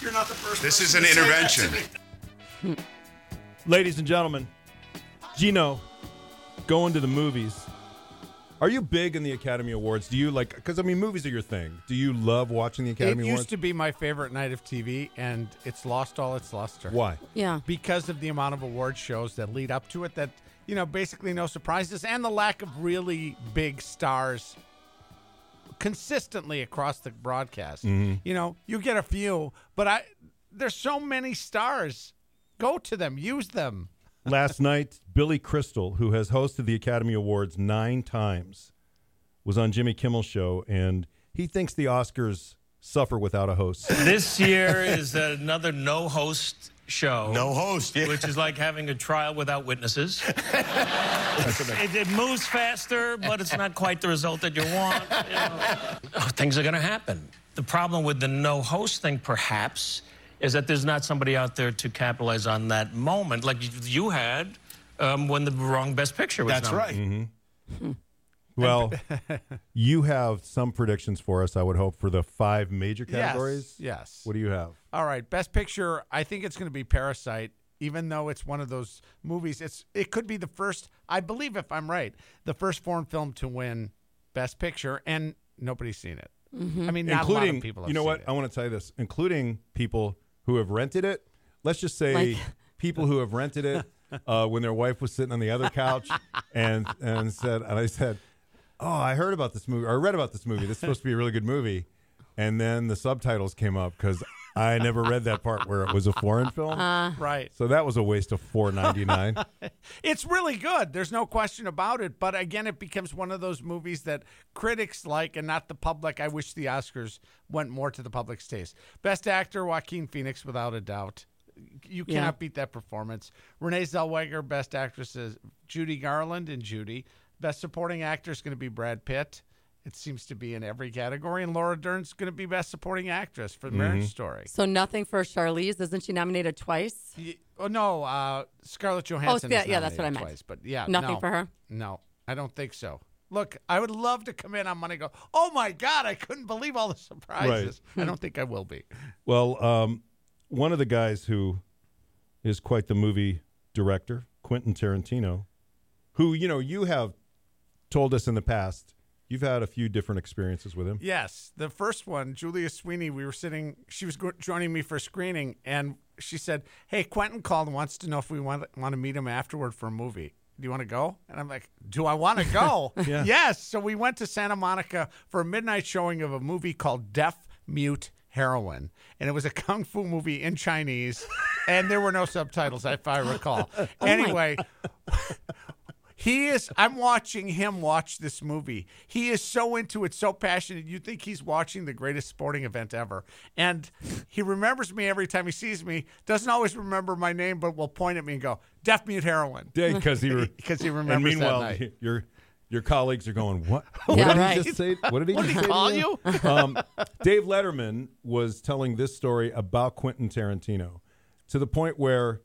This is an intervention. Ladies and gentlemen, Gino, going to the movies. Are you big in the Academy Awards? Do you like? Because I mean, movies are your thing. Do you love watching the Academy Awards? It Academy used Awards? to be my favorite night of TV, and it's lost all its luster. Why? Yeah. Because of the amount of award shows that lead up to it, that you know, basically no surprises, and the lack of really big stars consistently across the broadcast. Mm-hmm. You know, you get a few, but I there's so many stars. Go to them, use them. Last night, Billy Crystal, who has hosted the Academy Awards nine times, was on Jimmy Kimmel's show, and he thinks the Oscars suffer without a host. This year is another no host show. No host. Yeah. Which is like having a trial without witnesses. it, it moves faster, but it's not quite the result that you want. you know. Oh, Things are going to happen. The problem with the no host thing, perhaps, is that there's not somebody out there to capitalize on that moment, like you- you had um, when the wrong Best Picture was That's right. Mm-hmm. Well, you have some predictions for us, I would hope, for the five major categories. Yes. Yes. What do you have? All right, best picture. I think it's going to be Parasite. Even though it's one of those movies, it's it could be the first. I believe, if I'm right, the first foreign film to win best picture, and nobody's seen it. I mean, not a lot including, of people. Have you know seen what? it. I want to tell you this, including people who have rented it. Let's just say Like- people who have rented it uh, when their wife was sitting on the other couch and and said, and I said, "Oh, I heard about this movie, or I read about this movie. This is supposed to be a really good movie." And then the subtitles came up because I never read that part where it was a foreign film. Uh, right. so that was a waste of four ninety nine. It's really good. There's no question about it. But again, it becomes one of those movies that critics like and not the public. I wish the Oscars went more to the public's taste. Best actor, Joaquin Phoenix, without a doubt. You Yeah. cannot beat that performance. Renee Zellweger, best actress is Judy Garland and Judy. Best supporting actor is going to be Brad Pitt. It seems to be in every category. And Laura Dern's going to be best supporting actress for the Marriage Story. So nothing for Charlize. Isn't she nominated twice? Ye- Oh no, uh, Scarlett Johansson. Oh, yeah, is yeah, that's what I meant. Twice, but yeah, Nothing no. for her? No, I don't think so. Look, I would love to come in on Monday. and Go, oh my god, I couldn't believe all the surprises. I don't think I will be. Well, um, one of the guys who is quite the movie director, Quentin Tarantino, who you know you have told us in the past you've had a few different experiences with him. Yes, the first one, Julia Sweeney. We were sitting. She was joining me for screening, and she said, "Hey, Quentin called and wants to know if we want want to meet him afterward for a movie." Do you want to go? And I'm like, Do I want to go? Yeah. Yes. So we went to Santa Monica for a midnight showing of a movie called Deaf Mute Heroine. And it was a kung fu movie in Chinese, and there were no subtitles, if I recall. Oh anyway, he is, I'm watching him watch this movie. He is so into it, so passionate. You think he's watching the greatest sporting event ever. And he remembers me every time he sees me, doesn't always remember my name, but will point at me and go, Deaf Mute Heroine. because he re- Because he and remembers meanwhile that night. your your colleagues are going what? What Yeah, did right. he just say? What did he, What did he call you? you? um, Dave Letterman was telling this story about Quentin Tarantino to the point where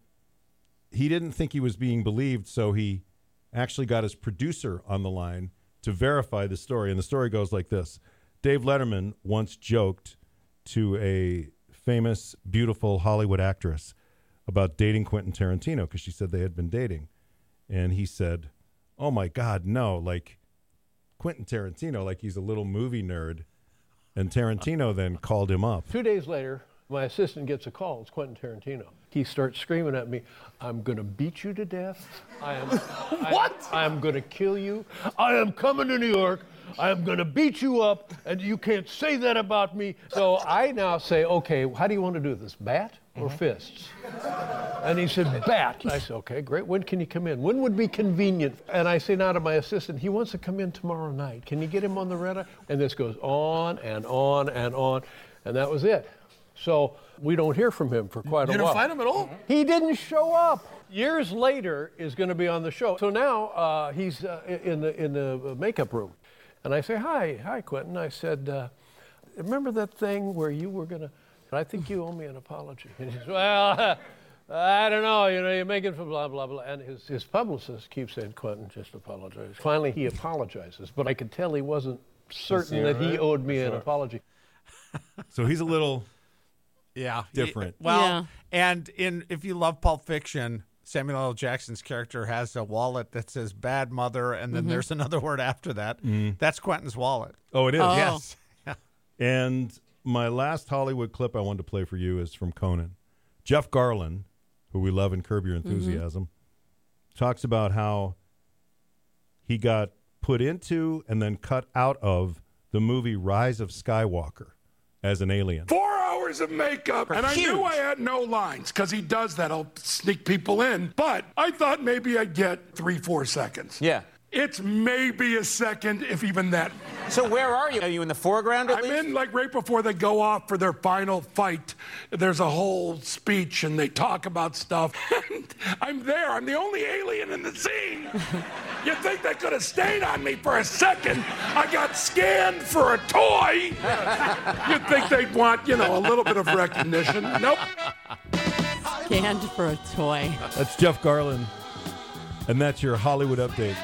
he didn't think he was being believed, so he actually got his producer on the line to verify the story. And the story goes like this Dave Letterman once joked to a famous, beautiful Hollywood actress about dating Quentin Tarantino because she said they had been dating. And he said, Oh my God, no. Like Quentin Tarantino, like he's a little movie nerd. And Tarantino then called him up. Two days later, my assistant gets a call. It's Quentin Tarantino. He starts screaming at me, I'm going to beat you to death. I am, what? I, am going to kill you. I am coming to New York. I am going to beat you up, and you can't say that about me. So I now say, okay, how do you want to do this, bat or mm-hmm. fists? And he said, bat. I said, okay, great. When can you come in? When would be convenient? And I say now to my assistant, he wants to come in tomorrow night. Can you get him on the red eye? And this goes on and on and on. And that was it. So we don't hear from him for quite You a while. You didn't find him at all? He didn't show up. Years later is going to be on the show. So now uh, he's uh, in the in the makeup room, and I say, "Hi, hi, Quentin." I said, uh, "Remember that thing where you were going to?" I think you owe me an apology. And he says, "Well, I don't know. You know, you're making for blah blah blah." And his his publicist keeps saying, "Quentin, just apologize." Finally, he apologizes, but I could tell he wasn't certain that he owed me an apology. So he's a little Yeah, different. Well, Yeah. and in if you love Pulp Fiction, Samuel L. Jackson's character has a wallet that says "bad mother," and then mm-hmm. there's another word after that. Mm. That's Quentin's wallet. Oh, it is. Oh. Yes. And my last Hollywood clip I wanted to play for you is from Conan. Jeff Garlin, who we love in Curb Your mm-hmm. Enthusiasm, talks about how he got put into and then cut out of the movie Rise of Skywalker as an alien. Four hours of makeup, and I knew I had no lines because he does that. I'll sneak people in, but I thought maybe I'd get three, four seconds. Yeah. It's maybe a second, if even that. So where are you? Are you in the foreground at I'm least? in like right before they go off for their final fight. There's a whole speech and they talk about stuff. And I'm there. I'm the only alien in the scene. You'd think they could have stayed on me for a second. I got scanned for a toy. You'd think they'd want, you know, a little bit of recognition. Nope. Scanned for a toy. That's Jeff Garlin, And that's your Hollywood update.